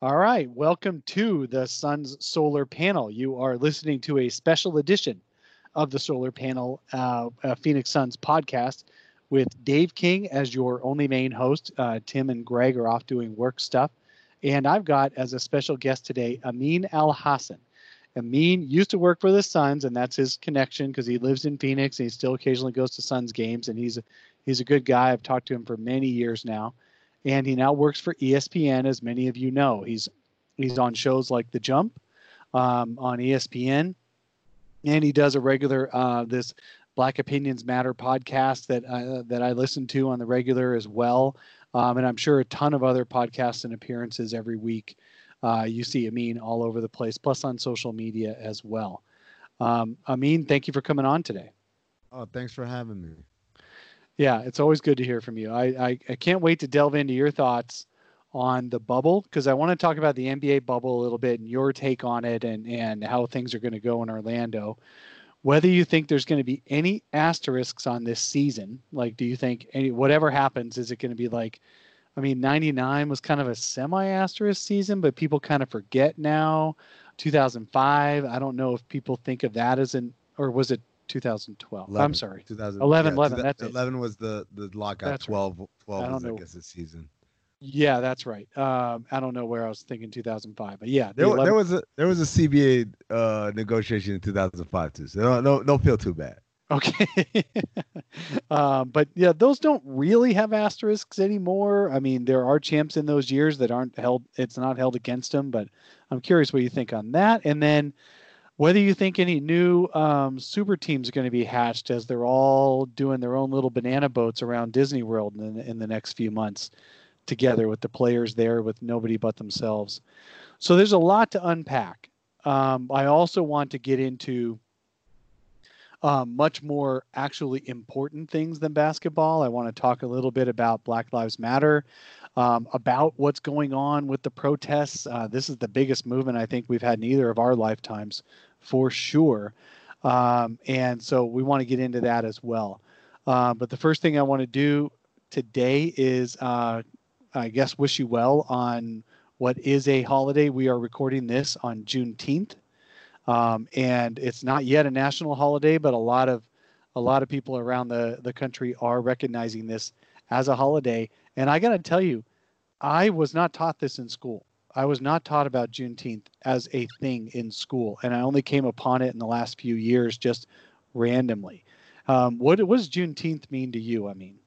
All right, welcome to the Suns Solar Panel. You are listening to a special edition of the Solar Panel uh, uh, Phoenix Suns podcast with Dave King as your only main host. Uh, Tim and Greg are off doing work stuff. And I've got as a special guest today Amin Elhassan. Amin used to work for the Suns, and that's his connection because he lives in Phoenix and he still occasionally goes to Suns games. And he's a, he's a good guy. I've talked to him for many years now, and he now works for ESPN, as many of you know. He's he's on shows like The Jump um, on ESPN, and he does a regular uh, this Black Opinions Matter podcast that uh, that I listen to on the regular as well, um, and I'm sure a ton of other podcasts and appearances every week. Uh, you see Amin all over the place, plus on social media as well. Um, Amin, thank you for coming on today. Oh, thanks for having me. Yeah, it's always good to hear from you. I, I, I can't wait to delve into your thoughts on the bubble because I want to talk about the NBA bubble a little bit and your take on it and, and how things are going to go in Orlando whether you think there's going to be any asterisks on this season. Like, do you think any whatever happens, is it going to be like? I mean, '99 was kind of a semi-asterisk season, but people kind of forget now. 2005, I don't know if people think of that as an, or was it 2012? 11, I'm sorry, 2011. yeah, 11. That's 11 it. was the the lockout. That's 12, 12 I was, know. I guess, the season. Yeah, that's right. Um, I don't know where I was thinking 2005, but yeah, the there, 11... there was a there was a CBA uh, negotiation in 2005 too. So don't don't, don't feel too bad. Okay, um, but yeah, those don't really have asterisks anymore. I mean, there are champs in those years that aren't held. It's not held against them, but I'm curious what you think on that. And then whether you think any new um, super teams are going to be hatched as they're all doing their own little banana boats around Disney World in, in the next few months together with the players there with nobody but themselves. So there's a lot to unpack. Um, I also want to get into um, much more actually important things than basketball. I want to talk a little bit about Black Lives Matter, um, about what's going on with the protests. Uh, this is the biggest movement I think we've had in either of our lifetimes, for sure. Um, and so we want to get into that as well. Uh, but the first thing I want to do today is uh, I guess, wish you well on what is a holiday. We are recording this on Juneteenth, um, and it's not yet a national holiday, but a lot of a lot of people around the the country are recognizing this as a holiday. And I got to tell you, I was not taught this in school. I was not taught about Juneteenth as a thing in school, and I only came upon it in the last few years just randomly. Um, what, what does Juneteenth mean to you? I mean,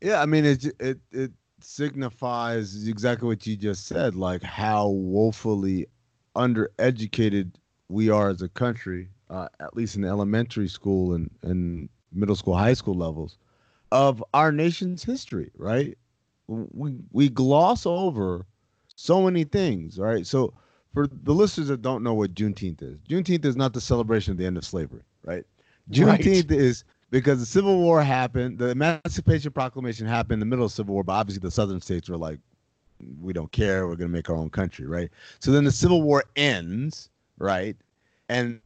yeah, I mean it it it signifies exactly what you just said, like how woefully undereducated we are as a country, uh, at least in elementary school and, and middle school, high school levels, of our nation's history, right? We we gloss over so many things, right? So for the listeners that don't know what Juneteenth is, Juneteenth is not the celebration of the end of slavery, right? Juneteenth right. is because the Civil War happened, the Emancipation Proclamation happened in the middle of the Civil War, but obviously the Southern states were like, we don't care, we're going to make our own country, right? So then the Civil War ends, right? And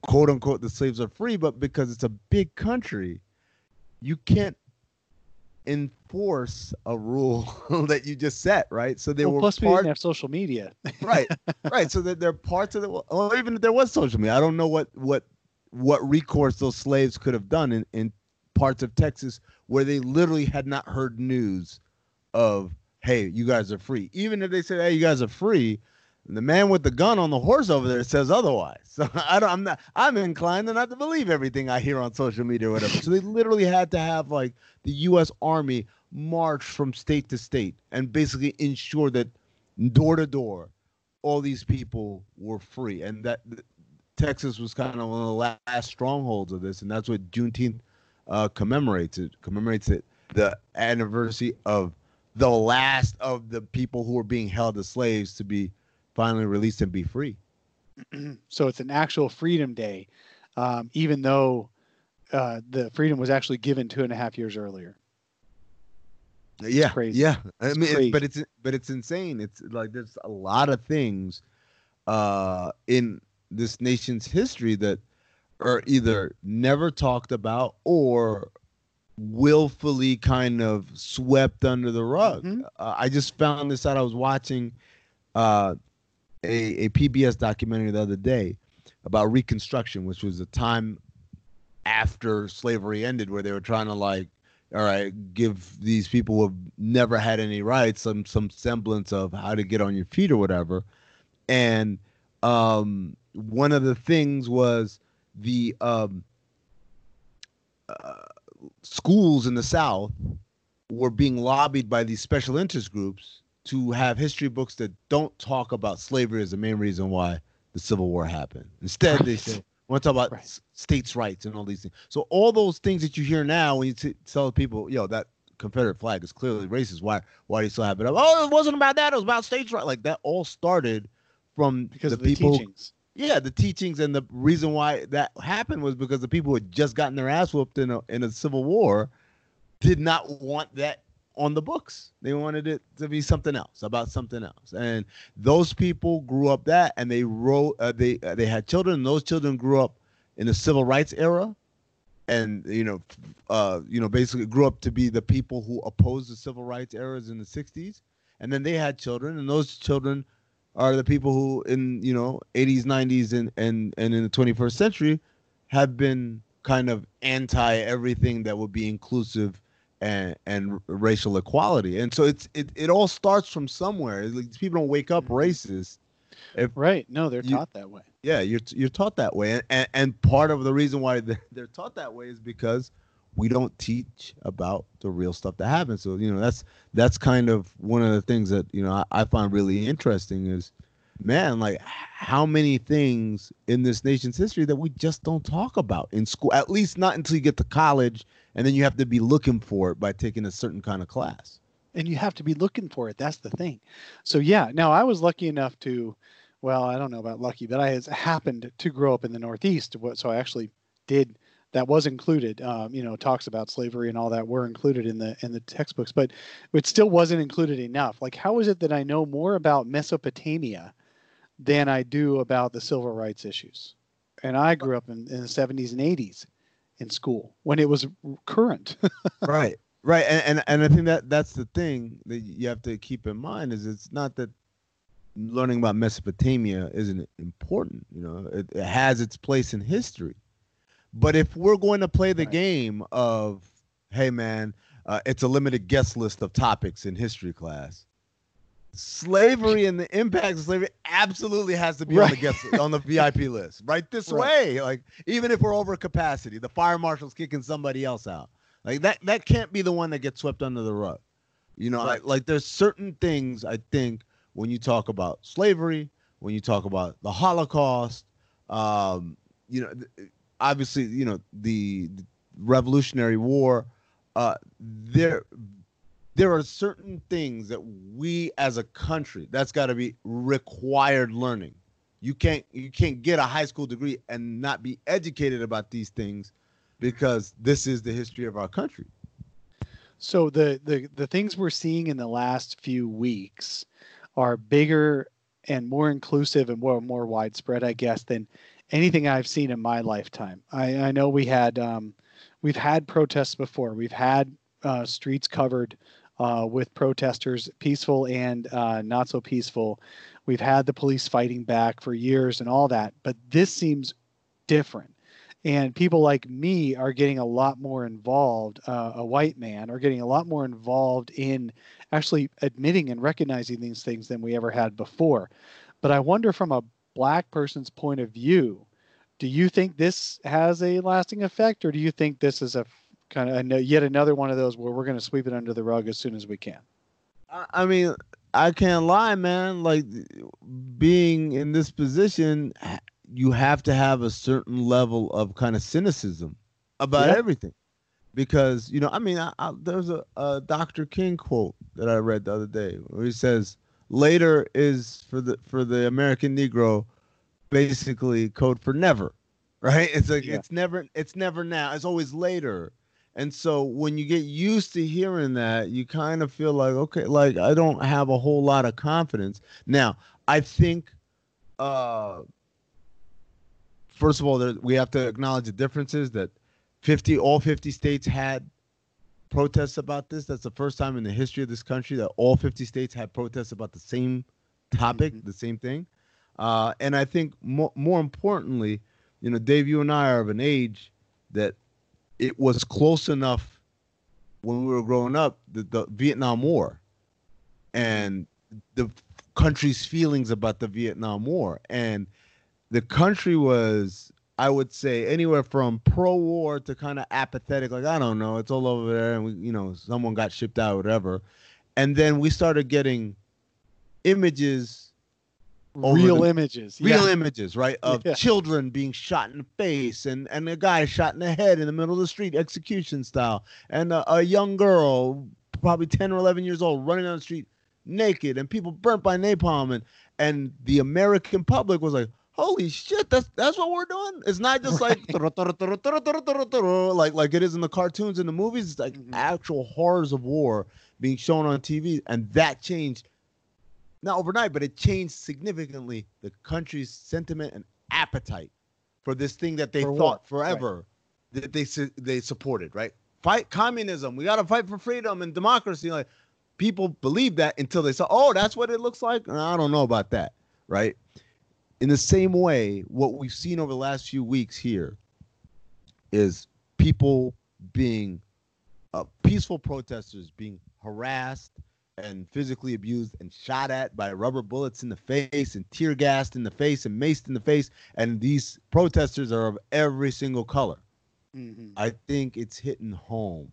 quote unquote, the slaves are free, but because it's a big country, you can't enforce a rule that you just set, right? So they well, were plus part, we didn't have social media, right? Right. So that they're parts of the. Or even if there was social media, I don't know what what what recourse those slaves could have done in, in parts of Texas where they literally had not heard news of, hey, you guys are free. Even if they said, hey, you guys are free, the man with the gun on the horse over there says otherwise. So I don't, I'm not, I'm inclined to not to believe everything I hear on social media or whatever. So they literally had to have like the U.S. Army march from state to state and basically ensure that door to door, all these people were free, and that Texas was kind of one of the last strongholds of this, and that's what Juneteenth uh, commemorates. It commemorates it the anniversary of the last of the people who were being held as slaves to be finally released and be free. so it's an actual Freedom Day, um, even though uh, the freedom was actually given two and a half years earlier. It's yeah, crazy. yeah. I mean, it's, but it's but it's insane. It's like there's a lot of things uh, in this nation's history that are either never talked about or willfully kind of swept under the rug. Mhm. Uh, I just found this out. I was watching uh, a, a PBS documentary the other day about Reconstruction, which was a time after slavery ended where they were trying to like, all right, give these people who have never had any rights some some semblance of how to get on your feet or whatever. And um, one of the things was the um, uh, schools in the South were being lobbied by these special interest groups to have history books that don't talk about slavery as the main reason why the Civil War happened. Instead, they Right. say, want to talk about Right. s- states' rights and all these things. So all those things that you hear now when you t- tell people, yo, that Confederate flag is clearly racist. Why? Why do you still have it up? Oh, it wasn't about that. It was about states' rights. Like that all started from because the of the people. teachings. Yeah, the teachings and the reason why that happened was because the people who had just gotten their ass whooped in a in a civil war did not want that on the books. They wanted it to be something else, about something else. And those people grew up that, and they wrote. Uh, they uh, they had children. And those children grew up in the civil rights era, and you know, uh, you know, basically grew up to be the people who opposed the civil rights eras in the '60s. And then they had children, and those children are the people who in you know 80s 90s and and and in the 21st century have been kind of anti everything that would be inclusive and and racial equality. And so it's it, it all starts from somewhere. Like people don't wake up mm-hmm. racist Right. No, they're You- taught that way. yeah you're you're taught that way. And and, and part of the reason why they're, they're taught that way is because we don't teach about the real stuff that happens. So you know that's that's kind of one of the things that you know i, I find really interesting is man like how many things in this nation's history that we just don't talk about in school at least not until you get to college and then you have to be looking for it by taking a certain kind of class and you have to be looking for it. That's the thing. So yeah, now I was lucky enough to, well, I don't know about lucky, but I has happened to grow up in the Northeast. So I actually did. That was included. Um, you know, talks about slavery and all that were included in the in the textbooks, but it still wasn't included enough. Like, how is it that I know more about Mesopotamia than I do about the civil rights issues? And I grew up in, in the 70s and 80s in school when it was current. right right and, and and i think that that's the thing that you have to keep in mind is it's not that learning about mesopotamia isn't important you know it, it has its place in history but if we're going to play the Right. game of hey man uh, it's a limited guest list of topics in history class slavery and the impacts of slavery absolutely has to be on the guest on the vip list right this Right. way like even if we're over capacity the fire marshal's kicking somebody else out like that that can't be the one that gets swept under the rug. You know, Right. like, like there's certain things I think when you talk about slavery, when you talk about the Holocaust, um, you know, obviously, you know, the, the Revolutionary War, uh, there there are certain things that we as a country that's got to be required learning. You can't you can't get a high school degree and not be educated about these things because this is the history of our country. So the, the the things we're seeing in the last few weeks are bigger and more inclusive and more more widespread, I guess, than anything I've seen in my lifetime. I, I know we had um, we've had protests before. We've had uh, streets covered uh, with protesters, peaceful and uh, not so peaceful. We've had the police fighting back for years and all that, but this seems different and people like me are getting a lot more involved uh, a white man are getting a lot more involved in actually admitting and recognizing these things than we ever had before but i wonder from a black person's point of view do you think this has a lasting effect or do you think this is a kind of uh, yet another one of those where we're going to sweep it under the rug as soon as we can I, I mean, I can't lie, man. Like being in this position, you have to have a certain level of kind of cynicism about Yeah. everything. Because, you know, I mean, I, I, there's a, a Dr. King quote that I read the other day where he says, later is for the for the American Negro basically code for never. Right? It's like Yeah. it's never it's never now. It's always later. And so when you get used to hearing that, you kind of feel like, okay, like I don't have a whole lot of confidence. Now, I think uh first of all, there, we have to acknowledge the differences that 50 all 50 states had protests about this. That's the first time in the history of this country that all 50 states had protests about the same topic, Mhm. the same thing. Uh, and I think more, more importantly, you know, Dave, you and I are of an age that it was close enough when we were growing up, the, the Vietnam War and the country's feelings about the Vietnam War. And the country was, I would say, anywhere from pro war to kind of apathetic, like, I don't know, it's all over there. And, we, you know, someone got shipped out, whatever. And then we started getting images Real the- images. real yeah. images, right, of Yeah. children being shot in the face and and a guy shot in the head in the middle of the street, execution style, and a, a young girl, probably ten or eleven years old, running down the street naked, and people burnt by napalm, and and the American public was like. Holy shit! That's that's what we're doing. It's not just like like like it is in the cartoons and the movies. It's like Mhm. actual horrors of war being shown on TV, and that changed not overnight, but it changed significantly the country's sentiment and appetite for this thing that they For thought forever that they they supported. Right? Fight communism. We got to fight for freedom and democracy. Like people believe that until they saw, oh, that's what it looks like. I don't know about that. Right? In the same way, what we've seen over the last few weeks here is people being uh, peaceful protesters being harassed and physically abused and shot at by rubber bullets in the face and tear gassed in the face and maced in the face. And these protesters are of every single color. Mhm. I think it's hitting home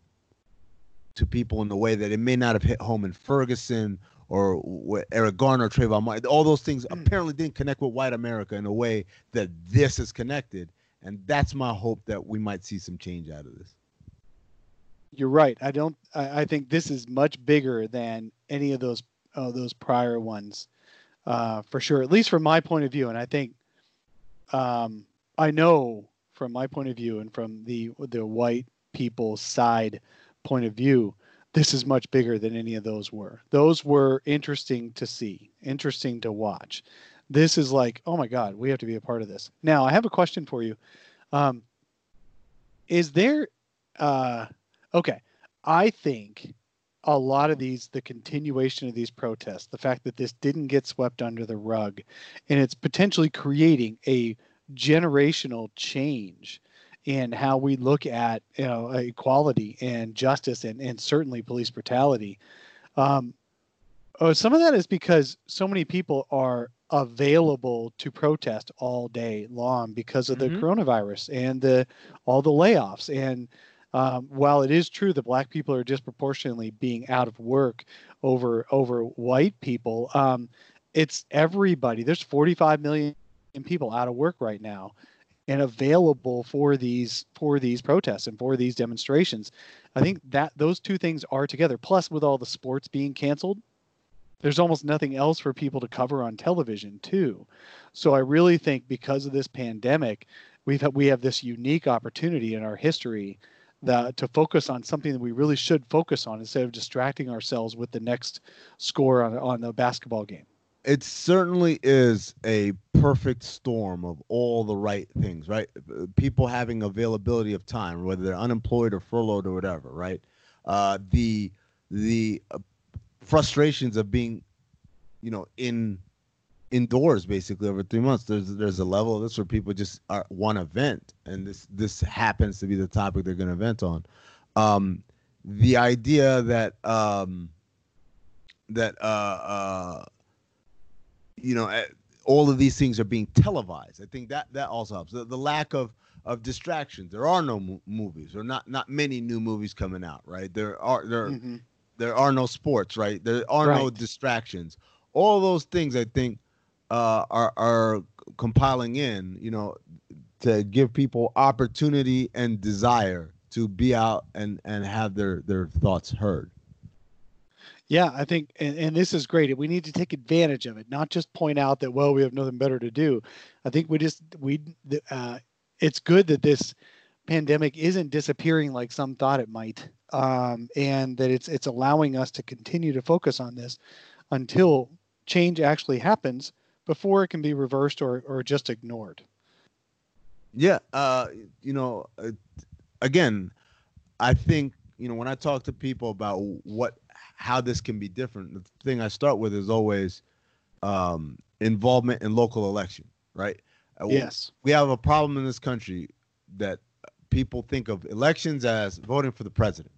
to people in the way that it may not have hit home in Ferguson or Eric Garner, Trayvon Martin. All those things Mm. apparently didn't connect with white America in a way that this is connected. And that's my hope that we might see some change out of this. You're right. I don't. I, I think this is much bigger than any of those uh, those prior ones, uh, for sure. At least from my point of view, and I think, um, I know from my point of view and from the the white people's side point of view, this is much bigger than any of those were. Those were interesting to see, interesting to watch. This is like, oh my God, we have to be a part of this. Now, I have a question for you. Um, is there, uh, okay, I think a lot of these, the continuation of these protests, the fact that this didn't get swept under the rug, and it's potentially creating a generational change in how we look at you know equality and justice and, and certainly police brutality. Um, oh, some of that is because so many people are available to protest all day long because of the coronavirus and the all the layoffs. And um, while it is true that black people are disproportionately being out of work over over white people, um, it's everybody. There's 45 million people out of work right now and available for these for these protests and for these demonstrations. I think that those two things are together. Plus, with all the sports being canceled, there's almost nothing else for people to cover on television too. So I really think because of this pandemic, we've we have this unique opportunity in our history that to focus on something that we really should focus on instead of distracting ourselves with the next score on on the basketball game. it certainly is a perfect storm of all the right things, right? Uh, People having availability of time, whether they're unemployed or furloughed or whatever, right? Uh, the the uh, frustrations of being, you know, in indoors basically over three months. There's there's a level of this where people just are one event, and this this happens to be the topic they're going to vent on. Um, the idea that um, that uh, uh, you know eh, all of these things are being televised. I think that that also helps. The, the lack of of distractions. There are no mo- movies, or not not many new movies coming out. Right? There are there Mhm. there are no sports. Right? There are no distractions. All those things I think uh, are are compiling in. You know, to give people opportunity and desire to be out and and have their their thoughts heard. Yeah, I think, and, and this is great. We need to take advantage of it, not just point out that well, we have nothing better to do. I think we just we, uh, it's good that this pandemic isn't disappearing like some thought it might, um, and that it's it's allowing us to continue to focus on this until change actually happens before it can be reversed or or just ignored. Yeah, uh, you know, uh, again, I think you know when I talk to people about what how this can be different, the thing I start with is always um, involvement in local election, right? Uh, Yes. we have a problem in this country that people think of elections as voting for the president.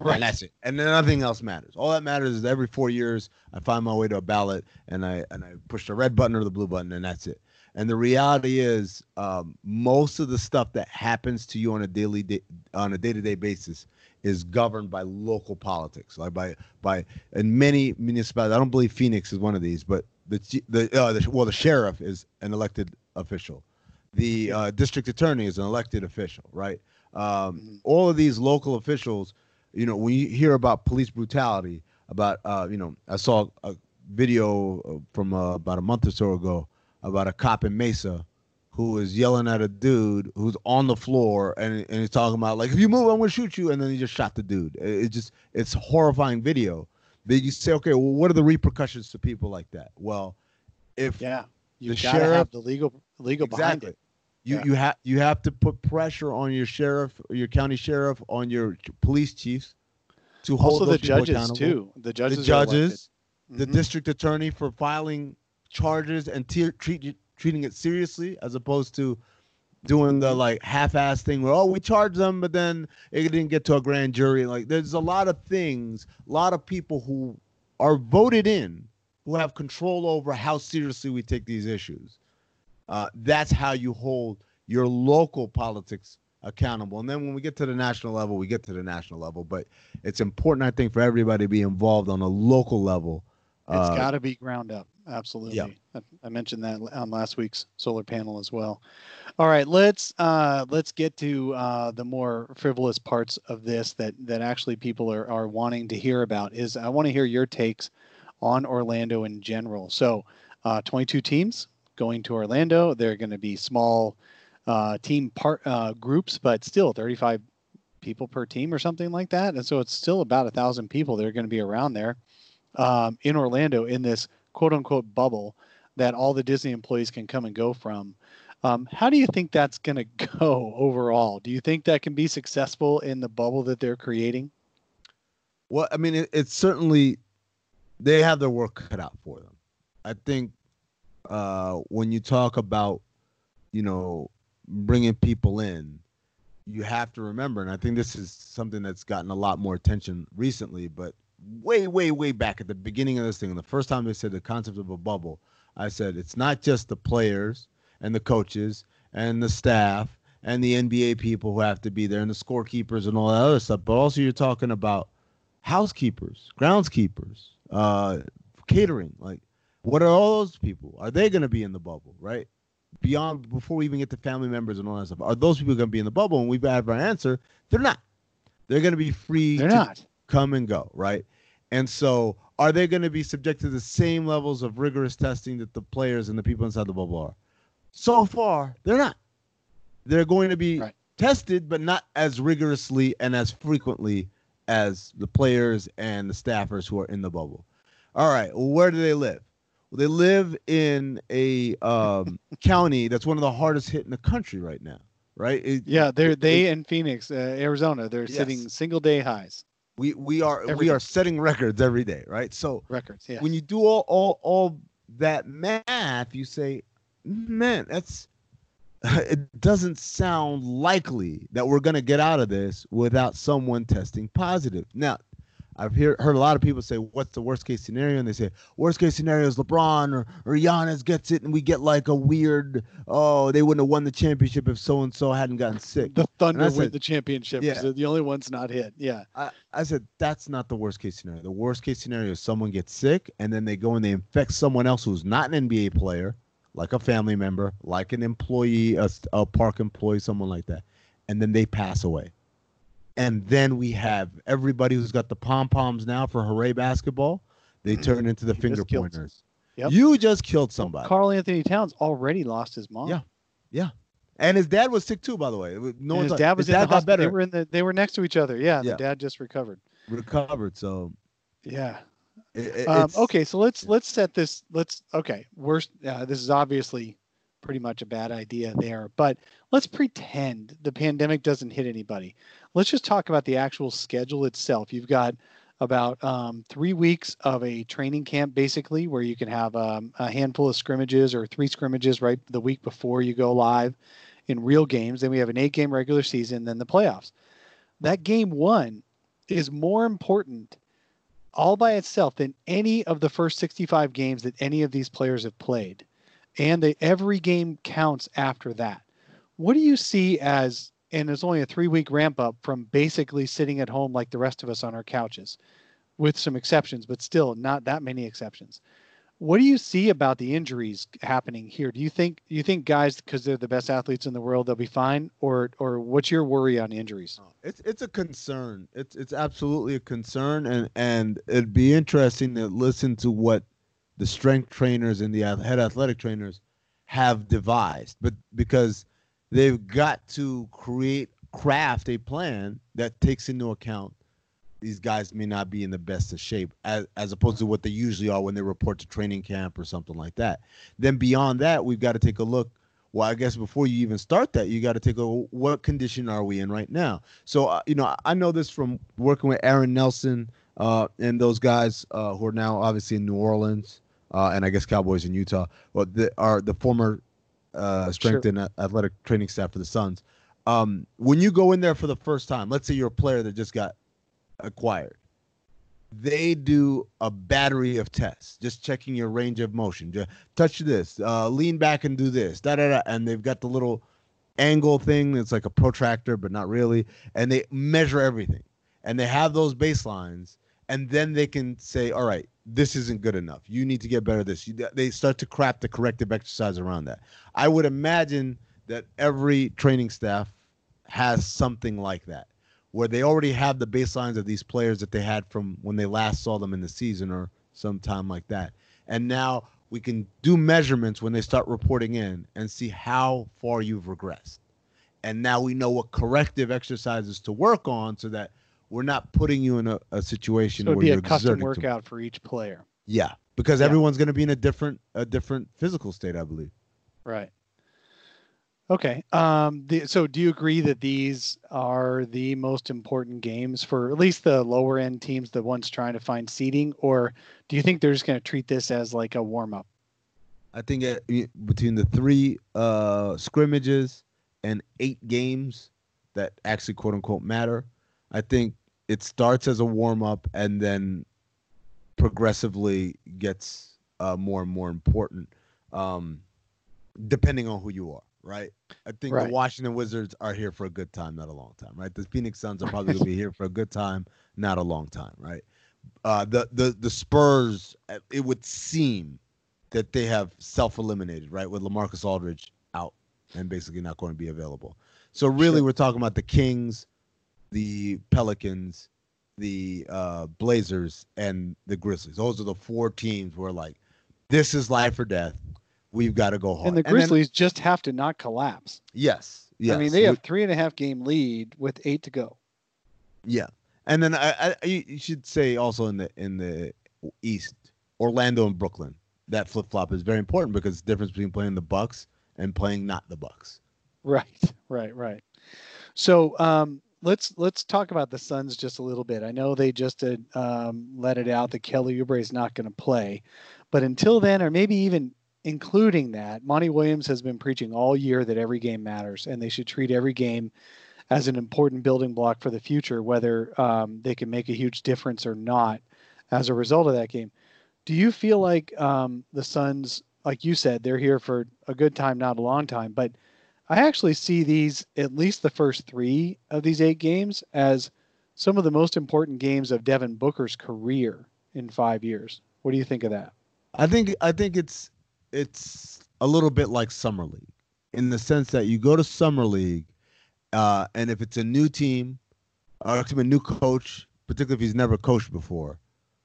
Right. And that's it. And then nothing else matters. All that matters is every four years I find my way to a ballot and I and I push the red button or the blue button and that's it. And the reality is, um, most of the stuff that happens to you on a daily day, on a day to day basis is governed by local politics, like by by in many municipalities. I don't believe Phoenix is one of these, but the the, uh, the well the sheriff is an elected official, the uh, district attorney is an elected official, right? Um, Mhm. All of these local officials, you know, when you hear about police brutality, about uh, you know, I saw a video uh, from uh, about a month or so ago about a cop in Mesa who was yelling at a dude who's on the floor and, and he's talking about like if you move i'm gonna shoot you and then he just shot the dude it, it just it's a horrifying video but you say okay well what are the repercussions to people like that well if Yeah. You The sheriff- have the legal legal behind exactly it. You Yeah. you have you have to put pressure on your sheriff or your county sheriff on your police chiefs to hold Also the judges too. The judges. the judges the Mhm. district attorney for filing charges and te- treat, treating it seriously as opposed to doing the like half-ass thing where oh we charged them but then it didn't get to a grand jury like there's a lot of things a lot of people who are voted in who have control over how seriously we take these issues uh, that's how you hold your local politics accountable and then when we get to the national level we get to the national level but it's important i think for everybody to be involved on a local level It's uh, got to be ground up. Absolutely. yeah. I, I mentioned that on last week's solar panel as well. All right, let's uh, let's get to uh, the more frivolous parts of this that that actually people are are wanting to hear about. Is I want to hear your takes on Orlando in general. So, uh, 22 teams going to Orlando. They're going to be small uh, team part uh, groups, but still 35 people per team or something like that. And so it's still about a thousand people that are going to be around there um, in Orlando in this quote unquote bubble that all the Disney employees can come and go from. Um, how do you think that's going to go overall? Do you think that can be successful in the bubble that they're creating? Well, I mean, it, it's certainly they have their work cut out for them. I think uh, when you talk about, you know, bringing people in, you have to remember, and I think this is something that's gotten a lot more attention recently, but way, way, way back at the beginning of this thing, the first time they said the concept of a bubble, I said it's not just the players and the coaches and the staff and the NBA people who have to be there and the scorekeepers and all that other stuff, but also you're talking about housekeepers, groundskeepers, uh, catering. Like, what are all those people? Are they going to be in the bubble, right? Beyond before we even get to family members and all that stuff, are those people going to be in the bubble? And we've had our answer. They're not. They're going to be free. They're to not. come and go, right? And so, are they going to be subject to the same levels of rigorous testing that the players and the people inside the bubble are? So far, they're not. They're going to be Right. tested, but not as rigorously and as frequently as the players and the staffers who are in the bubble. All right, well, where do they live? They live in a um, county that's one of the hardest hit in the country right now, right? It- Yeah, they're it- they in Phoenix, uh, Arizona. They're sitting single day highs we we are Every we are setting records every day, right? So records. Yeah. when you do all all all that math, you say, man, that's it doesn't sound likely that we're gonna get out of this without someone testing positive. Now, I've hear, heard a lot of people say, "What's the worst case scenario?" And they say, "Worst case scenario is LeBron or or Giannis gets it, and we get like a weird, oh, they wouldn't have won the championship if so and so hadn't gotten sick." the Thunder I win said- the championship. Yeah. They're the only ones not hit. Yeah. I, I said that's not the worst case scenario. The worst case scenario is someone gets sick and then they go and they infect someone else who's not an NBA player, like a family member, like an employee, a, a park employee, someone like that, and then they pass away. And then we have everybody who's got the pom poms now for hooray basketball. They turn into the You finger pointers. Yep. You just killed somebody. Karl-Anthony Towns already lost his mom. Yeah. Yeah. And his dad was sick too, by the way. No one's his like- dad was his in dad the got hospital. They were in the they were next to each other. Yeah, Yeah. the dad just recovered. recovered. So Yeah. it, it- Um, okay, so let's yeah. let's set this. Let's okay. Worst. Uh, this is obviously pretty much a bad idea there. But let's pretend the pandemic doesn't hit anybody. Let's just talk about the actual schedule itself. You've got about um, three weeks of a training camp, basically, where you can have um, a handful of scrimmages or three scrimmages right the week before you go live in real games. Then we have an eight game regular season, then the playoffs. That game one is more important all by itself than any of the first 65 games that any of these players have played. And they, every game counts after that. What do you see as, and there's only a three week ramp up from basically sitting at home like the rest of us on our couches, with some exceptions, but still not that many exceptions. What do you see about the injuries happening here? Do you think you think guys because they're the best athletes in the world they'll be fine, or or what's your worry on injuries? Oh, it's it's a concern. It's it's absolutely a concern, and and it'd be interesting to listen to what the strength trainers and the head athletic trainers have devised, but because they've got to create craft a plan that takes into account these guys may not be in the best of shape as, as opposed to what they usually are when they report to training camp or something like that. Then beyond that, we've got to take a look. Well, I guess before you even start that, you got to take a what condition are we in right now? So, uh, you know, I know this from working with Aaron Nelson uh, and those guys uh, who are now obviously in New Orleans uh, and I guess Cowboys in Utah. Well, the, are the former uh, strength sure. and athletic training staff for the Suns. Um, when you go in there for the first time, let's say you're a player that just got acquired. They do a battery of tests, just checking your range of motion. Just touch this, uh, lean back and do this, da da da. And they've got the little angle thing that's like a protractor, but not really. And they measure everything. And they have those baselines. And then they can say, all right, this isn't good enough. You need to get better at this. They start to craft the corrective exercise around that. I would imagine that every training staff has something like that where they already have the baselines of these players that they had from when they last saw them in the season or sometime like that. And now we can do measurements when they start reporting in and see how far you've regressed. And now we know what corrective exercises to work on so that we're not putting you in a, a situation so it'd where be you're a custom workout for each player. Yeah, because yeah. everyone's going to be in a different a different physical state, I believe. Right. Okay. Um, the, so do you agree that these are the most important games for at least the lower end teams, the ones trying to find seating, or do you think they're just going to treat this as like a warm up? I think it, between the three uh, scrimmages and eight games that actually quote unquote matter, I think it starts as a warm up and then progressively gets uh, more and more important, um, depending on who you are right? I think right. the Washington Wizards are here for a good time, not a long time, right? The Phoenix Suns are probably gonna be here for a good time, not a long time, right? Uh, the the the Spurs, uh, it would seem that they have self-eliminated, right, with LaMarcus Aldridge out and basically not going to be available. So really, sure. we're talking about the Kings, the Pelicans, the uh, Blazers, and the Grizzlies. Those are the four teams where like this is life or death we've got to go hard. And the Grizzlies and then, just have to not collapse. Yes. Yes. I mean, they have three and a half game lead with eight to go. Yeah, and then I, I you should say also in the in the East, Orlando and Brooklyn. That flip flop is very important because the difference between playing the Bucks and playing not the Bucks. Right, right, right. So um, let's let's talk about the Suns just a little bit. I know they just um, let it out that Kelly Oubre is not going to play, but until then, or maybe even including that, Monty Williams has been preaching all year that every game matters and they should treat every game as an important building block for the future, whether um, they can make a huge difference or not as a result of that game. Do you feel like um, the Suns, like you said, they're here for a good time, not a long time, but I actually see these, at least the first three of these eight games, as some of the most important games of Devin Booker's career in five years. What do you think of that? I think I think it's it's a little bit like summer league in the sense that you go to summer league, uh, and if it's a new team, or a new coach, particularly if he's never coached before,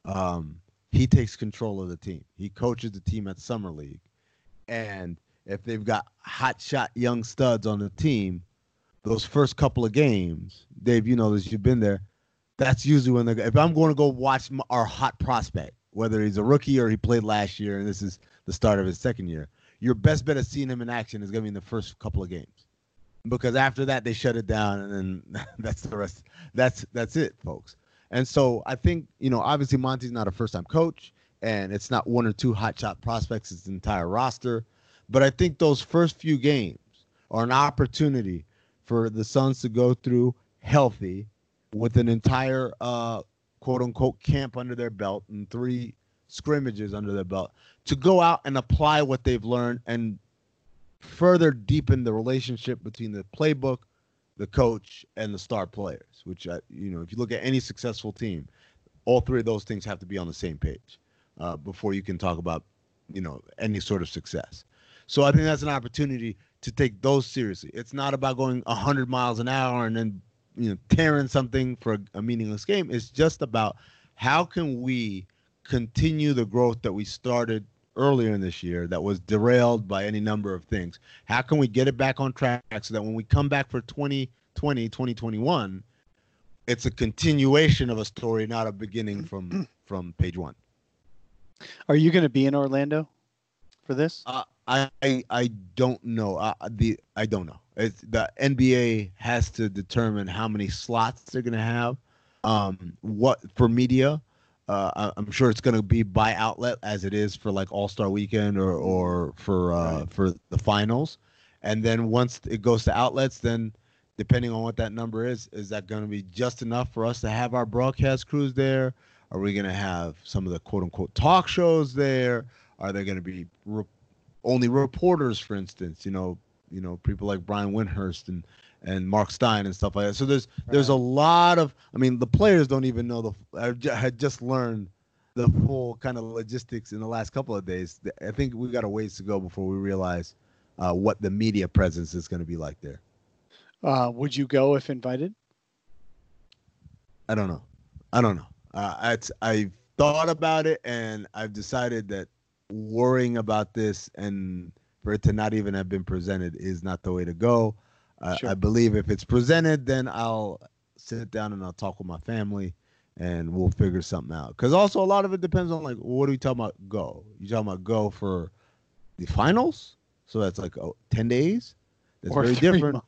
um, he takes control of the team. He coaches the team at summer league, and if they've got hot shot young studs on the team, those first couple of games, Dave, you know this, you've been there. That's usually when they're. If I'm going to go watch our hot prospect, whether he's a rookie or he played last year, and this is the start of his second year. your best bet of seeing him in action is going to be in the first couple of games, because after that they shut it down, and then that's the rest. That's that's it, folks. And so I think you know, obviously Monty's not a first-time coach, and it's not one or two hot shot prospects; it's the entire roster. But I think those first few games are an opportunity for the Suns to go through healthy with an entire uh, quote unquote camp under their belt and three scrimmages under their belt to go out and apply what they've learned and further deepen the relationship between the playbook, the coach, and the star players. Which I, you know, if you look at any successful team, all three of those things have to be on the same page uh, before you can talk about, you know, any sort of success. So I think that's an opportunity to take those seriously. It's not about going 100 miles an hour and then you know tearing something for a, a meaningless game. It's just about how can we continue the growth that we started earlier in this year that was derailed by any number of things. How can we get it back on track so that when we come back for 2020, 2021, it's a continuation of a story, not a beginning from from page one. Are you going to be in Orlando for this? Uh, I, I I don't know. Uh, the I don't know. It's, the NBA has to determine how many slots they're going to have. Um, what for media? Uh, I'm sure it's going to be by outlet as it is for like All Star Weekend or or for uh, right. for the finals. And then once it goes to outlets, then depending on what that number is, is that going to be just enough for us to have our broadcast crews there? Are we going to have some of the quote unquote talk shows there? Are there going to be re- only reporters, for instance, you know, you know, people like Brian Windhorst and and Mark Stein and stuff like that. So there's right. there's a lot of I mean the players don't even know the I had just learned the full kind of logistics in the last couple of days. I think we've got a ways to go before we realize uh, what the media presence is going to be like there. Uh, would you go if invited? I don't know. I don't know. Uh, I've thought about it and I've decided that worrying about this and for it to not even have been presented is not the way to go. Uh, sure. I believe if it's presented, then I'll sit down and I'll talk with my family and we'll figure something out. Because also a lot of it depends on like what are we talking about? Go. You talking about go for the finals? So that's like ten days. That's or very different.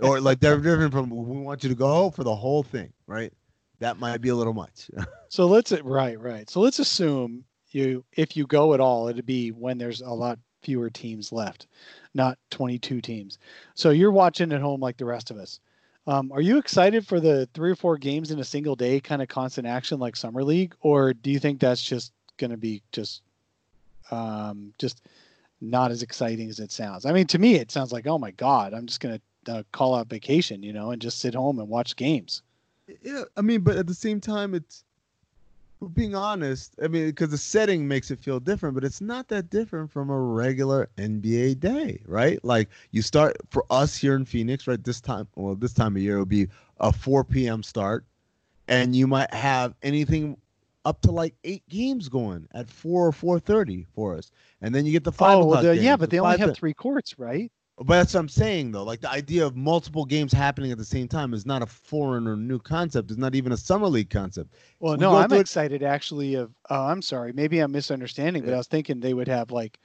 Or like they're different from we want you to go for the whole thing, right? That might be a little much. so let's right, right. So let's assume you if you go at all, it'd be when there's a lot fewer teams left, not 22 teams. So you're watching at home like the rest of us. Um, are you excited for the three or four games in a single day kind of constant action like summer league, or do you think that's just going to be just um, just not as exciting as it sounds? I mean, to me, it sounds like oh my god, I'm just going to uh, call out vacation, you know, and just sit home and watch games. Yeah, I mean, but at the same time, it's being honest, I mean, because the setting makes it feel different, but it's not that different from a regular NBA day, right? Like you start for us here in Phoenix, right? This time, well, this time of year, it'll be a 4 p.m. start, and you might have anything up to like eight games going at four or 4:30 for us, and then you get the five. Oh, well, yeah, but they only have three courts, right? But that's what I'm saying though. Like the idea of multiple games happening at the same time is not a foreign or new concept. It's not even a summer league concept. Well, we no, I'm excited it. actually. Of oh, I'm sorry, maybe I'm misunderstanding, yeah. but I was thinking they would have like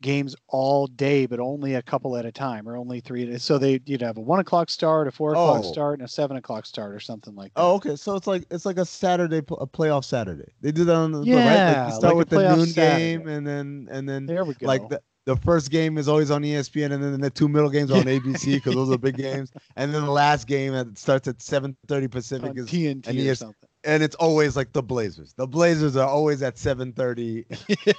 games all day, but only a couple at a time, or only three. So they you'd have a one o'clock start, a four o'clock oh. start, and a seven o'clock start, or something like that. Oh, okay. So it's like it's like a Saturday, a playoff Saturday. They do that on the yeah, right. Like start like with the noon Saturday. game, and then and then there we go. Like the the first game is always on ESPN, and then the two middle games are on ABC because those are big games. And then the last game that starts at 7:30 Pacific on is TNT and, or something. And it's always like the Blazers. The Blazers are always at 7:30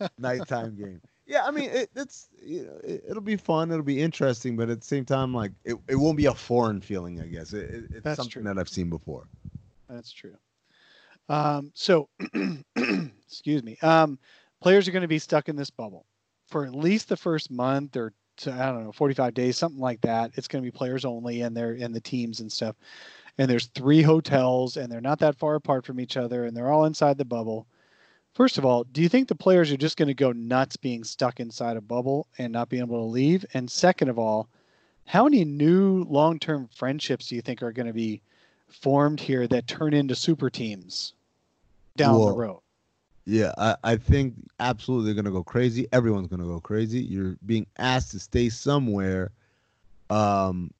nighttime game. Yeah, I mean it, it's you know, it, will be fun. It'll be interesting, but at the same time, like it, it won't be a foreign feeling. I guess it, it, it's That's something true. that I've seen before. That's true. Um, so, excuse me. Um, players are going to be stuck in this bubble for at least the first month or to, I don't know, 45 days, something like that. It's going to be players only and they're in the teams and stuff. And there's three hotels and they're not that far apart from each other and they're all inside the bubble. First of all, do you think the players are just going to go nuts being stuck inside a bubble and not being able to leave? And second of all, how many new long-term friendships do you think are going to be formed here that turn into super teams down Whoa. the road? Yeah, I, I think absolutely they're gonna go crazy. Everyone's gonna go crazy. You're being asked to stay somewhere, um,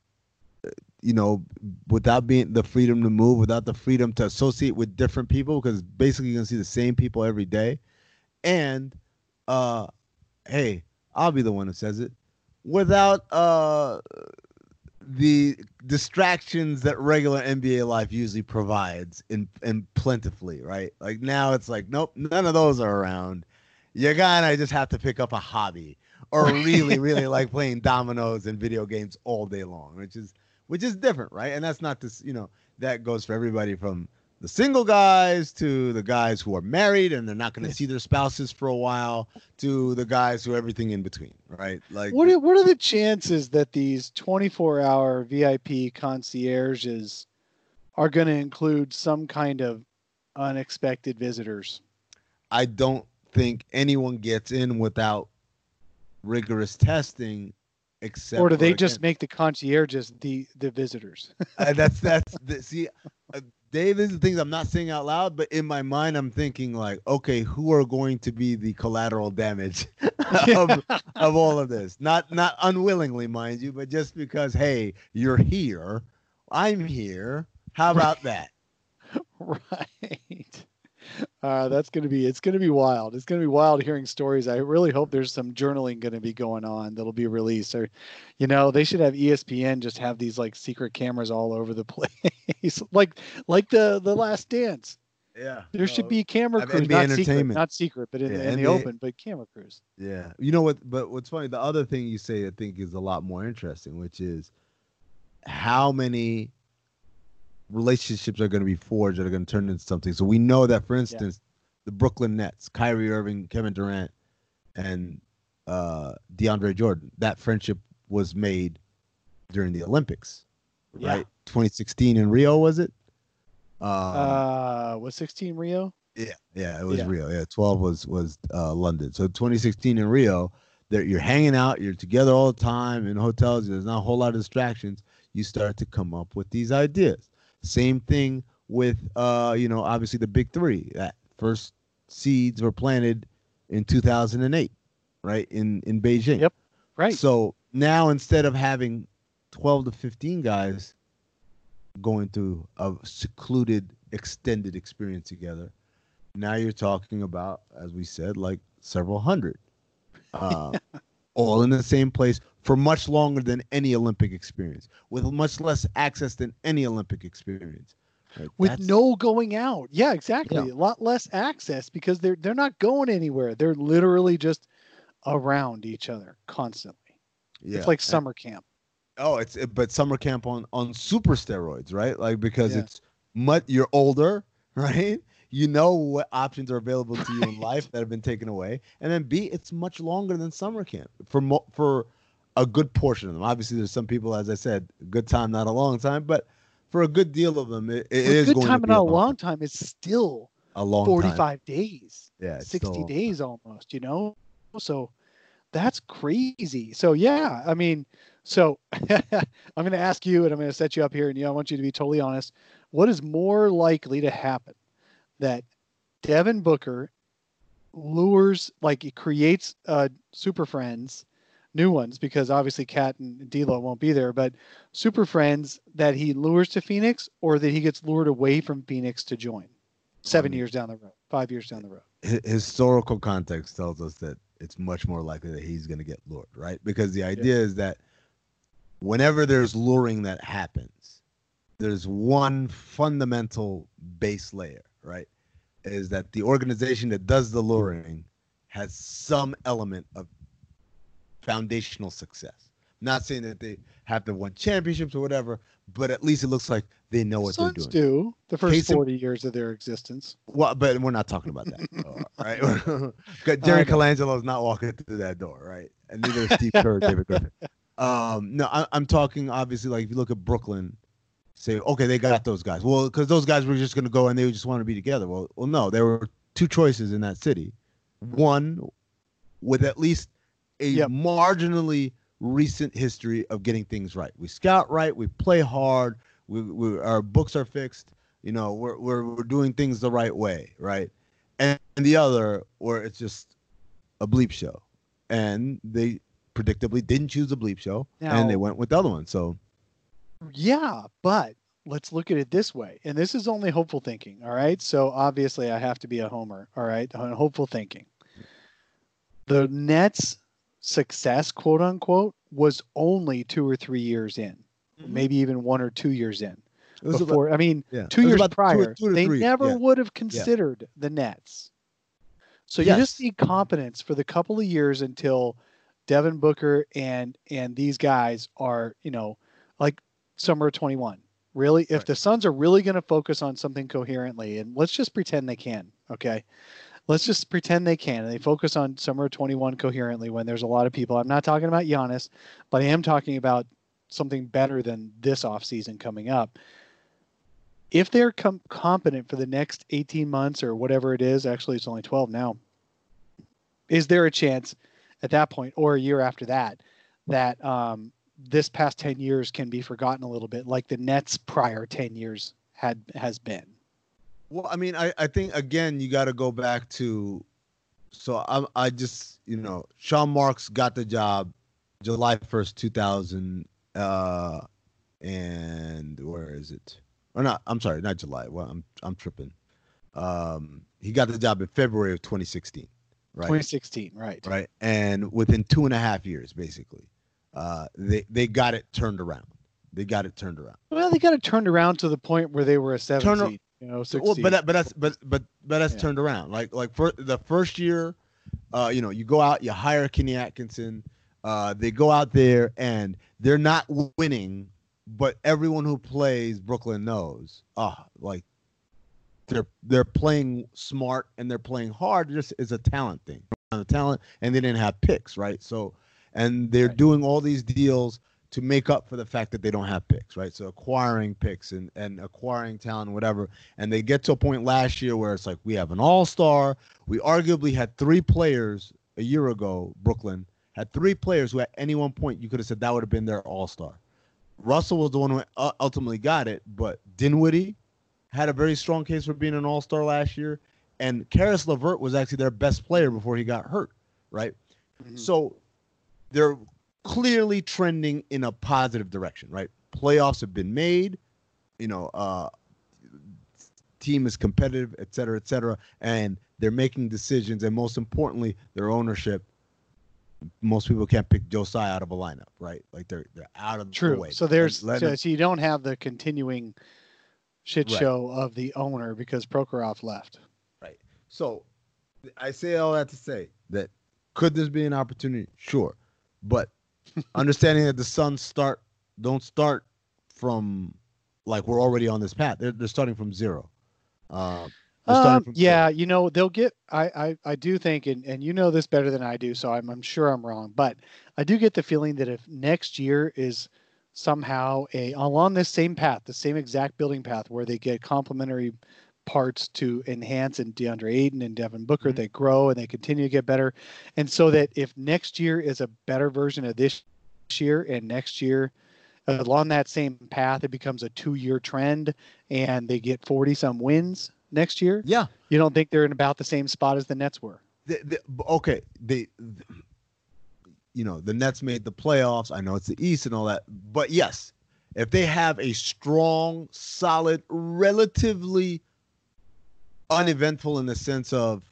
you know, without being the freedom to move, without the freedom to associate with different people, because basically you're gonna see the same people every day. And uh, hey, I'll be the one who says it. Without uh the distractions that regular NBA life usually provides in in plentifully, right? Like now it's like, nope, none of those are around. You gotta just have to pick up a hobby or really, really like playing dominoes and video games all day long, which is which is different, right? And that's not this, you know, that goes for everybody from the single guys to the guys who are married and they're not going to see their spouses for a while to the guys who are everything in between, right? Like what are, what are the chances that these 24 hour VIP concierges are going to include some kind of unexpected visitors? I don't think anyone gets in without rigorous testing except or do they for, just make the concierges the the visitors uh, that's that's the, see uh, Dave, these are things I'm not saying out loud, but in my mind, I'm thinking like, okay, who are going to be the collateral damage of, of all of this? Not not unwillingly, mind you, but just because, hey, you're here, I'm here. How about that? right uh, that's going to be it's going to be wild it's going to be wild hearing stories i really hope there's some journaling going to be going on that'll be released or you know they should have espn just have these like secret cameras all over the place like like the the last dance yeah there should be camera crews NBA not secret, not secret but in, Yeah, in the open but camera crews Yeah. You know what? But what's funny, the other thing you say I think is a lot more interesting, which is how many relationships are going to be forged that are going to turn into something. So we know that, for instance, the Brooklyn Nets, Kyrie Irving, Kevin Durant, and uh, DeAndre Jordan, that friendship was made during the Olympics, Yeah. right? 2016 in Rio, was it? Um, uh was 16 rio yeah, yeah, it was Yeah. Rio. Yeah, 12 was was uh, London. So 2016 in Rio, that you're hanging out, you're together all the time in hotels. There's not a whole lot of distractions. You start to come up with these ideas. Same thing with uh, you know, obviously the big three. That first seeds were planted in 2008, right in in Beijing. Yep. right So now instead of having 12 to 15 guys going through a secluded, extended experience together, now you're talking about, as we said, like several hundred, uh, all in the same place for much longer than any Olympic experience, with much less access than any Olympic experience. Right? with no going out. Yeah, exactly. Yeah. A lot less access because they're they're not going anywhere. They're literally just around each other constantly. yeah. It's like summer camp. Oh, it's but summer camp on on super steroids, right? Like because Yeah. it's much you're older, right? You know what options are available to you in life that have been taken away, and then B, it's much longer than summer camp for mo- for a good portion of them. Obviously, there's some people, as I said, good time, not a long time, but for a good deal of them, it, it a good going time to be not a long time. It's still a long 45 time. days, Yeah, 60 still- days almost, you know? So that's crazy. So, yeah, I mean, so I'm going to ask you and I'm going to set you up here and, you know, I want you to be totally honest. What is more likely to happen that Devin Booker lures, like, he creates uh, super friends, new ones, because obviously Kat and D'Lo won't be there, but super friends that he lures to Phoenix or that he gets lured away from Phoenix to join seven Um, years down the road, five years down the road. hi- historical context tells us that it's much more likely that he's going to get lured, right? Because the idea is that whenever there's luring that happens, there's one fundamental base layer, right? Is that the organization that does the luring has some element of foundational success. Not saying that they have to win championships or whatever, but at least it looks like they know what Suns they're doing. do the first Case in- 40 years of their existence. Well, but we're not talking about that, right? Jerry I know. Colangelo's not walking through that door, right? And neither is Steve Kerr, David Griffin. Um, no, I, I'm talking obviously like if you look at Brooklyn, say okay, they got those guys. Well, because those guys were just going to go and they just want to be together. Well, well, no, there were two choices in that city. One with at least a Yep. marginally recent history of getting things right. We scout right, we play hard, we, we our books are fixed. You know, we're we're we're doing things the right way, right? and the other where it's just a bleep show, and they predictably didn't choose the bleep show, Now- and they went with the other one. So Yeah, but let's look at it this way. And this is only hopeful thinking. All right. So obviously, I have to be a homer. All right. On hopeful thinking. The Nets' success, quote unquote, was only two or three years in, mm-hmm. maybe even one or two years in. was about- Before, I mean, yeah, two years prior, two to they three, never yeah. would have considered the Nets. So you Yes. just need competence for the couple of years until Devin Booker and and these guys are, you know, like summer of 21. Really, if Right. the Suns are really going to focus on something coherently, and let's just pretend they can, okay? Let's just pretend they can, and they focus on summer of 21 coherently when there's a lot of people. I'm not talking about Giannis, but I am talking about something better than this offseason coming up if they're com- competent for the next 18 months or whatever it is, actually it's only 12 now. Is there a chance at that point or a year after that that um, this past 10 years can be forgotten a little bit, like the Nets prior 10 years had has been? Well, I mean, I, I think again you got to go back to. So I I just you know Sean Marks got the job July first two thousand uh and where is it or not I'm sorry not July well I'm I'm tripping um he got the job in February of 2016 right 2016, right? right and within two and a half years basically uh they they got it turned around they got it turned around Well, they got it turned around to the point where they were a seven Turn seed, you know, six well, but that, but that's but but but that's Yeah. turned around. Like like for the first year, uh, you know, you go out, you hire Kenny Atkinson. Uh, they go out there and they're not winning, but everyone who plays Brooklyn knows. Ah, like they're they're playing smart and they're playing hard. It just is a talent thing, a talent, and they didn't have picks, right? So, and they're Right. doing all these deals to make up for the fact that they don't have picks, right? So acquiring picks and, and acquiring talent, whatever. And they get to a point last year where it's like we have an all-star. We arguably had three players a year ago, Brooklyn had three players who at any one point you could have said that would have been their all-star. Russell was the one who ultimately got it, but Dinwiddie had a very strong case for being an all-star last year. And Caris LeVert was actually their best player before he got hurt, right? Mhm. So they're clearly trending in a positive direction, right? Playoffs have been made, you know, uh team is competitive, et cetera, et cetera, and they're making decisions, and most importantly, their ownership. Most people can't pick Joe Tsai out of a lineup, right? Like they're they're out of the True. way. So there's so, him- so you don't have the continuing shit Right. show of the owner because Prokhorov left. Right. So I say all that to say that could this be an opportunity? Sure. But understanding that the Suns start don't start from like we're already on this path. They're they're starting from zero. Um, Um, yeah, you know they'll get. I, I I do think, and and you know this better than I do, so I'm I'm sure I'm wrong, but I do get the feeling that if next year is somehow a along this same path, the same exact building path, where they get complementary parts to enhance and DeAndre Ayton and Devin Booker, Mhm. they grow and they continue to get better, and so that if next year is a better version of this year, and next year along that same path, it becomes a two-year trend, and they get 40 some wins next year. Yeah. You don't think they're in about the same spot as the Nets were? The, the, okay. They, you know, the Nets made the playoffs. I know it's the East and all that, but yes, if they have a strong, solid, relatively uneventful in the sense of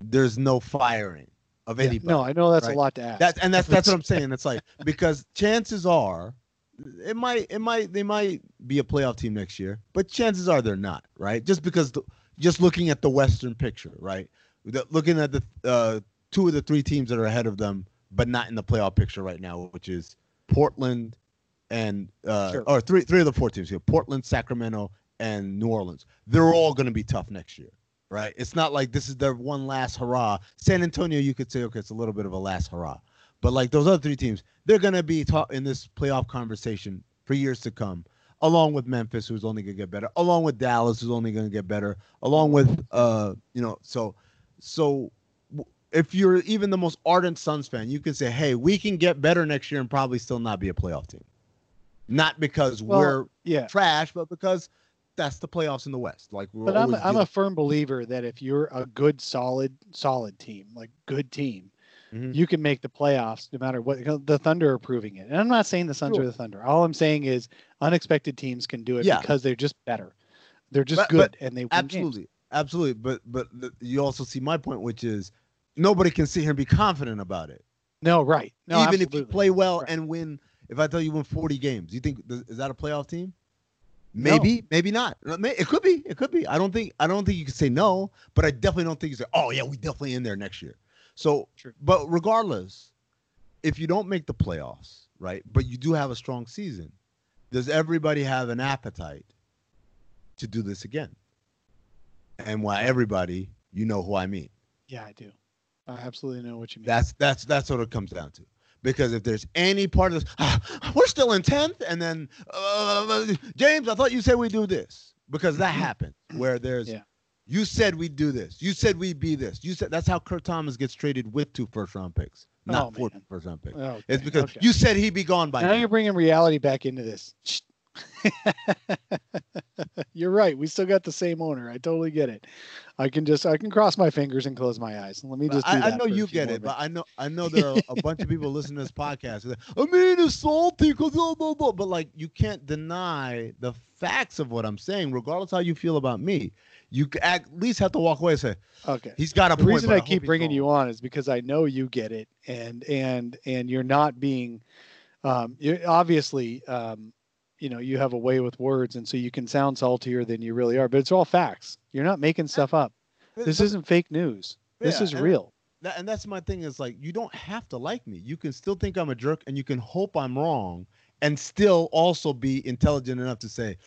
there's no firing of Yeah, anybody. No, I know that's right? a lot to ask. That's and that's that's what I'm saying. It's like because chances are it might it might they might be a playoff team next year, but chances are they're not, right? Just because the, just looking at the Western picture, right? The, looking at the uh, two of the three teams that are ahead of them, but not in the playoff picture right now, which is Portland and uh, Sure. or three three of the four teams here: Portland, Sacramento, and New Orleans. They're all going to be tough next year right? It's not like this is their one last hurrah. San Antonio, you could say, okay, it's a little bit of a last hurrah. But like those other three teams, they're going to be ta- in this playoff conversation for years to come, along with Memphis, who's only going to get better, along with Dallas, who's only going to get better, along with, uh, you know, so, so if you're even the most ardent Suns fan, you can say, hey, we can get better next year and probably still not be a playoff team. Not because Well, we're yeah. trash, but because that's the playoffs in the West. Like, we're But I'm I'm a firm believer that if you're a good, solid, solid team, like good team, Mhm. you can make the playoffs no matter what. The Thunder are proving it, and I'm not saying the Suns Sure. are the Thunder. All I'm saying is unexpected teams can do it Yeah. because they're just better. They're just But- good, but and they win games. absolutely, absolutely. But but the, you also see my point, which is nobody can sit here and be confident about it. No, right? No, Even if you play well Right. and win, if I tell you win 40 games, you think is that a playoff team? No. Maybe, maybe not. It could be. It could be. I don't think. I don't think you can say no, but I definitely don't think you say, "Oh yeah, we definitely in there next year." So, True. but regardless, if you don't make the playoffs, right, but you do have a strong season, does everybody have an appetite to do this again? And why everybody, you know who I mean. Yeah, I do. I absolutely know what you mean. That's that's that's what it comes down to. Because if there's any part of this, "Ah, we're still in tenth, and then uh, James, I thought you said we do this because that happened where there's. Yeah. You said we'd do this. You said we'd be this. You said that's how Kurt Thomas gets traded with two first round picks, not Oh, four first round picks. Okay, It's because okay. you said he'd be gone by now now. you're bringing reality back into this. you're right. We still got the same owner. I totally get it. I can just I can cross my fingers and close my eyes. Let me just. Do I, I know you get it, but. I know I know there are a bunch of people listening to this podcast. like, I mean, it's salty because blah, blah, blah. but like you can't deny the facts of what I'm saying, regardless how you feel about me. You at least have to walk away and say okay. he's got a the point. reason but I keep bringing you on is because I know you get it, and and and you're not being, um, you're obviously, um, you know, you have a way with words, and so you can sound saltier than you really are. But it's all facts. You're not making stuff up. This But- isn't fake news. This is and- real. that, and that's my thing is like you don't have to like me. You can still think I'm a jerk, and you can hope I'm wrong, and still also be intelligent enough to say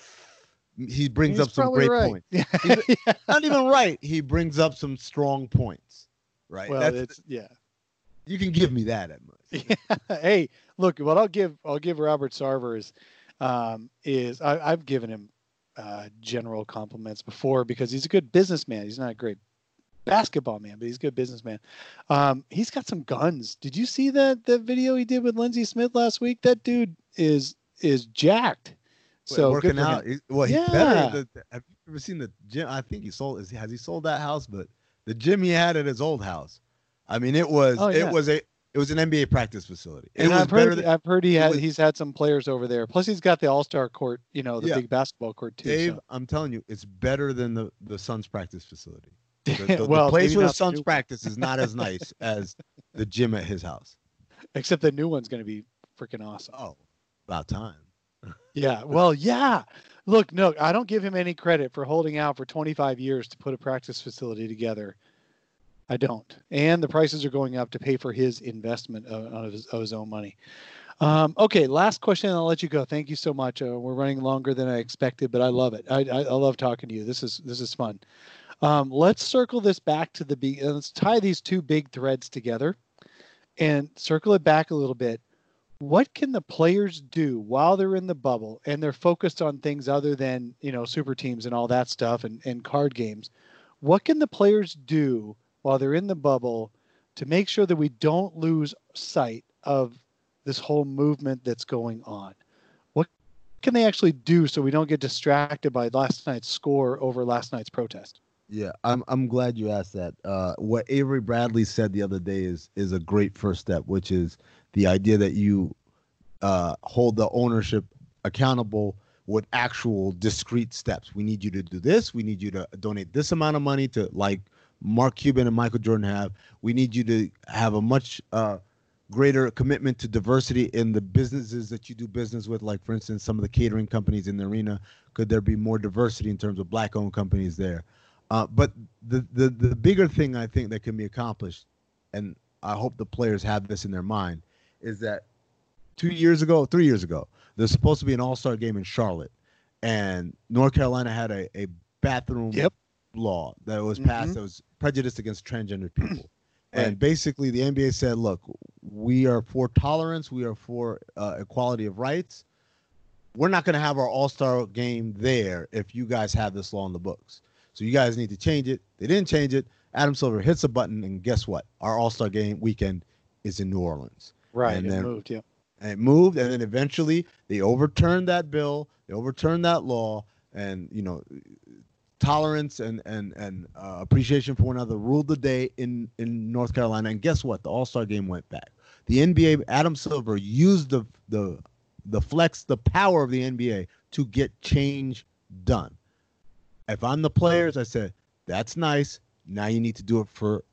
mm, he brings He's up some great right. points. Yeah. Not even right. He brings up some strong points. Right. well, That's, it's yeah. you can give me that at most. hey, look, what I'll give I'll give Robert Sarver is um, is I, I've given him uh, general compliments before because he's a good businessman. He's not a great basketball man, but he's a good businessman. Um, he's got some guns. Did you see that the video he did with Lindsey Smith last week? That dude is is jacked. So working him. out. well, he's Yeah. better. Have you ever seen the gym? I think he sold. Has he sold that house? But the gym he had at his old house. I mean, it was. Oh, yeah. It was a. It was an NBA practice facility. It And was I've better heard than I've heard he had was- he's had some players over there. Plus he's got the All Star court, you know, the Yeah. big basketball court too. Dave. so. I'm telling you, it's better than the the Suns practice facility. The, the- the place where the Suns practice is not as nice as the gym at his house. except the new one's going to be freaking awesome. Oh, about time. Yeah. Well, yeah. Look, no, I don't give him any credit for holding out for 25 years to put a practice facility together. I don't. And the prices are going up to pay for his investment of, of, his, of his own money. Um, okay, last question. I'll let you go. Thank you so much. Uh, we're running longer than I expected, but I love it. I, I, I love talking to you. This is this is fun. Um, let's circle this back to the be. uh, Let's tie these two big threads together, and circle it back a little bit what can the players do while they're in the bubble and they're focused on things other than you know super teams and all that stuff and, and card games what can the players do while they're in the bubble to make sure that we don't lose sight of this whole movement that's going on what can they actually do so we don't get distracted by last night's score over last night's protest Yeah, I'm I'm glad you asked that. Uh, what Avery Bradley said the other day is is a great first step, which is the idea that you uh, hold the ownership accountable with actual discrete steps. We need you to do this. We need you to donate this amount of money to like Mark Cuban and Michael Jordan have. We need you to have a much uh, greater commitment to diversity in the businesses that you do business with. Like for instance, some of the catering companies in the arena. Could there be more diversity in terms of black-owned companies there? Uh, but the, the the bigger thing I think that can be accomplished, and I hope the players have this in their mind, is that two years ago, three years ago, there's supposed to be an All Star game in Charlotte, and North Carolina had a, a bathroom Yep. Law that was passed Mhm. that was prejudiced against transgender people. Right. And basically, the NBA said, "Look, we are for tolerance. We are for uh, equality of rights. We're not going to have our All Star game there if you guys have this law in the books. So you guys need to change it. They didn't change it. Adam Silver hits a button, and guess what? Our All Star game weekend is in New Orleans right And it then- moved yeah and it moved and then eventually they overturned that bill they overturned that law and you know tolerance and and and uh, appreciation for one another ruled the day in in North Carolina. And guess what? The All Star game went back. The NBA, Adam Silver used the the the flex, the power of the NBA to get change done. If I'm the players, I said that's nice. Now you need to do it for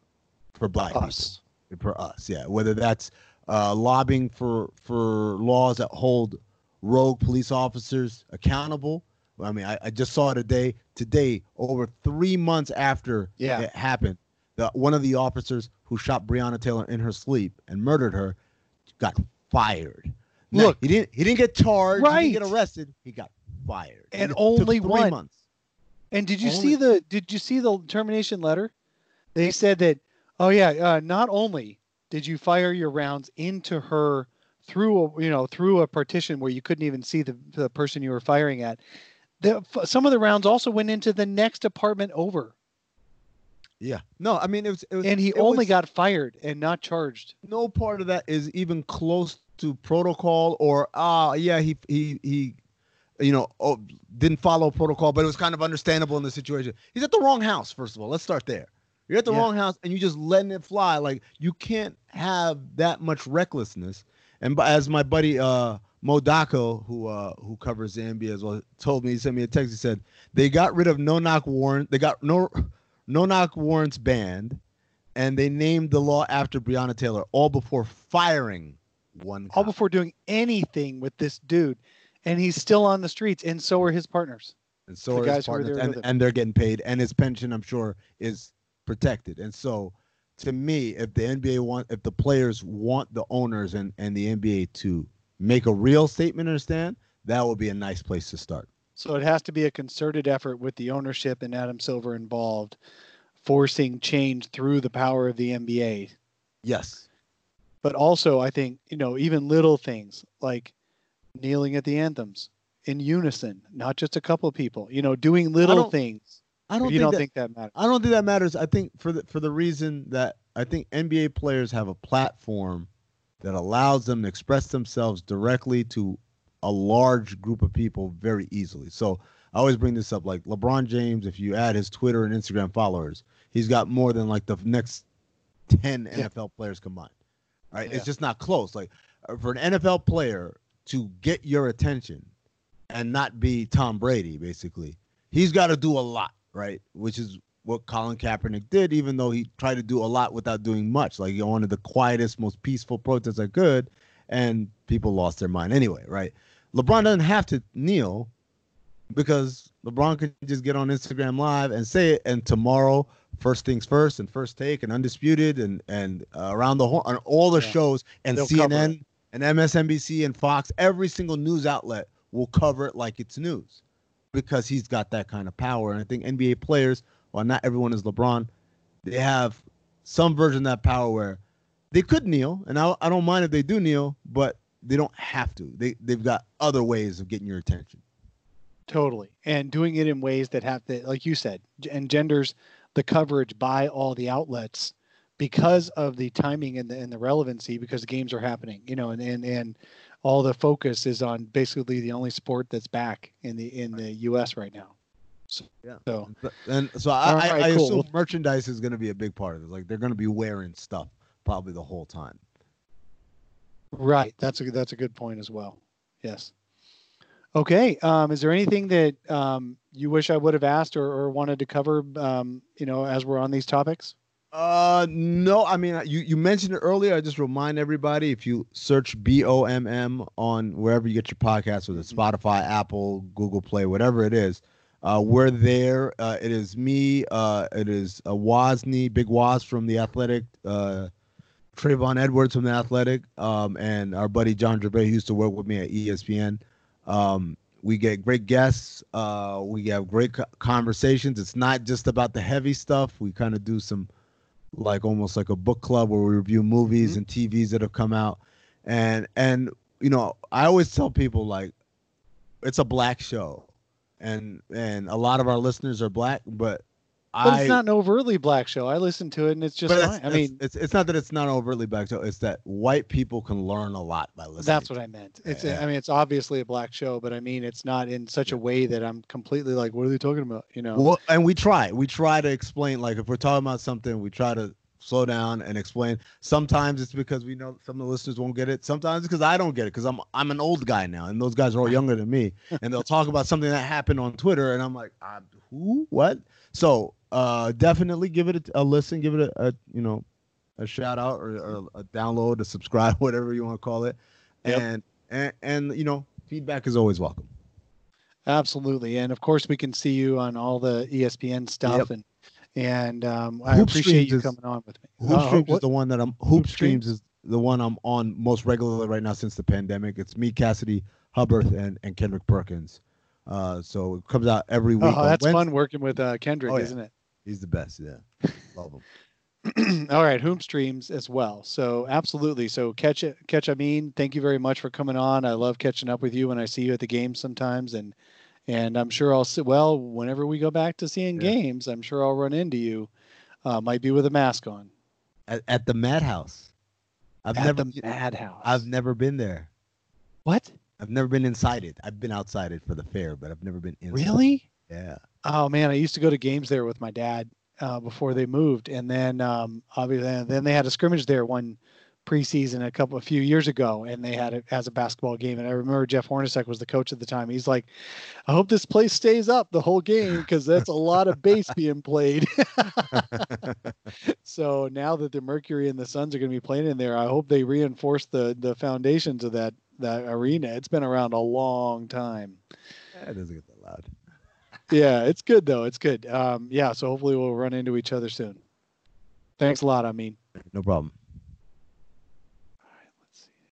for black Us. people, for us. Yeah, whether that's uh, lobbying for for laws that hold rogue police officers accountable. I mean, I, I just saw it today. Today, over three months after Yeah. it happened, the one of the officers who shot Breonna Taylor in her sleep and murdered her got fired. Now, Look. he didn't he didn't get charged. right. He didn't get arrested. He got fired. And only three one. months. And did you Only- see the did you see the termination letter? They said that oh yeah, uh, not only did you fire your rounds into her through a, you know through a partition where you couldn't even see the, the person you were firing at. The, some of the rounds also went into the next apartment over, Yeah. No, I mean it was. It was and he only was- got fired and not charged. no part of that is even close to protocol or ah yeah he he he you know oh, didn't follow protocol but it was kind of understandable in the situation he's at the wrong house first of all let's start there you're at the Yeah. wrong house and you're just letting it fly like you can't have that much recklessness and as my buddy uh Modako, who uh who covers Zambia as well, told me he sent me a text. He said they got rid of no knock warrant. They got no no knock warrants banned, and they named the law after Breonna Taylor, all before firing one. All cop. before doing anything with this dude, and he's still on the streets, and so are his partners. and so the are guys his partners, and, and they're getting paid, and his pension, I'm sure, is protected. And so, to me, if the NBA want, if the players want the owners and and the NBA to make a real statement, understand that would be a nice place to start. So it has to be a concerted effort with the ownership and Adam Silver involved, forcing change through the power of the NBA. Yes. But also, I think, you know, even little things like kneeling at the anthems in unison, not just a couple of people, you know, doing little don't things. I don't you think don't that, think that matters. I don't think that matters. I think for the for the reason that I think NBA players have a platform that allows them to express themselves directly to a large group of people very easily. So I always bring this up like LeBron James, if you add his Twitter and Instagram followers, he's got more than like the next 10 Yeah. NFL players combined. Right? Yeah. It's just not close. Like uh, for an NFL player to get your attention and not be Tom Brady, basically, he's got to do a lot, right? Which is what Colin Kaepernick did, even though he tried to do a lot without doing much. Like he wanted the quietest, most peaceful protests I could, and people lost their mind anyway, right? LeBron doesn't have to kneel because LeBron can just get on Instagram Live and say it, and tomorrow, first things first, and first take, and undisputed, and and uh, around the horn on all the Yeah. shows, and They'll CNN, and MSNBC, and Fox, every single news outlet will cover it like it's news because he's got that kind of power. And I think NBA players, while not everyone is LeBron, they have some version of that power where they could kneel, and I, I don't mind if they do kneel, but they don't have to. They they've got other ways of getting your attention. Totally. And doing it in ways that have to, like you said, engenders the coverage by all the outlets because of the timing and the, and the relevancy because the games are happening, you know, and, and, and all the focus is on basically the only sport that's back in the, in the U.S. right now. So, Yeah. so And so I, right, I cool. assume merchandise is going to be a big part of this. Like they're going to be wearing stuff probably the whole time. Right. That's a that's a good point as well. Yes. Okay. Um, is there anything that um, you wish I would have asked or, or wanted to cover? Um, you know, as we're on these topics. Uh, no. I mean, you you mentioned it earlier. I just remind everybody if you search B O M M on wherever you get your podcasts, whether it's Mhm. Spotify, Apple, Google Play, whatever it is. Uh, we're there. Uh, it is me. Uh, it is uh, Wozni, Big Woz from the Athletic. Uh, Trayvon Edwards from the Athletic, um, and our buddy John Gervais who used to work with me at ESPN. Um, we get great guests. Uh, we have great co- conversations. It's not just about the heavy stuff. We kind of do some, like almost like a book club where we review movies Mhm. and TVs that have come out, and and you know I always tell people like, it's a black show, and and a lot of our listeners are black, but But I it's not an overtly black show. I listen to it and it's just fine. it's, I mean, it's it's not that it's not overtly black show. It's that white people can learn a lot by listening. that's what I meant. It's Yeah. I mean, it's obviously a black show, but I mean, it's not in such a way that I'm completely like, what are they talking about? You know? Well, and we try. We try to explain. Like if we're talking about something, we try to slow down and explain. Sometimes it's because we know some of the listeners won't get it. Sometimes it's because I don't get it because I'm I'm an old guy now, and those guys are all younger than me, and they'll talk about something that happened on Twitter, and I'm like, uh, who, what? So uh, definitely give it a, a listen, give it a, a you know a shout out or, or a download, a subscribe, whatever you want to call it, Yep. and and and you know feedback is always welcome. Absolutely, and of course we can see you on all the ESPN stuff, Yep. and and um, I Hoop appreciate Streams you is- coming on with me. Hoop Uh, Streams is what- the one that I'm. Hoop, Hoop Streams Streams? is the one I'm on most regularly right now since the pandemic. It's me, Cassidy Hubbarth, and and Kendrick Perkins. Uh, so it comes out every week. oh, that's fun working with uh, Kendrick, Oh, yeah. isn't it? He's the best. Yeah, love him. all right, Hoop Streams as well. So absolutely. So catch it, catch. I mean, thank you very much for coming on. I love catching up with you when I see you at the games sometimes, and and I'm sure I'll see. Well, whenever we go back to seeing Yeah. games, I'm sure I'll run into you. Uh, might be with a mask on At, at the Madhouse. I've at never. the Madhouse. I've never been there. what? I've never been inside it. I've been outside it for the fair, but I've never been inside. Really? Yeah. Oh man, I used to go to games there with my dad uh, before they moved, and then um, obviously then they had a scrimmage there one preseason a couple a few years ago, and they had it as a basketball game. And I remember Jeff Hornacek was the coach at the time. He's like, "I hope this place stays up the whole game because that's a lot of bass being played." so now that the Mercury and the Suns are going to be playing in there, I hope they reinforce the the foundations of that that arena. It's been around a long time it doesn't get that loud. yeah, it's good though. It's good. Um, yeah, so hopefully we'll run into each other soon. Thanks a lot. I mean. No problem.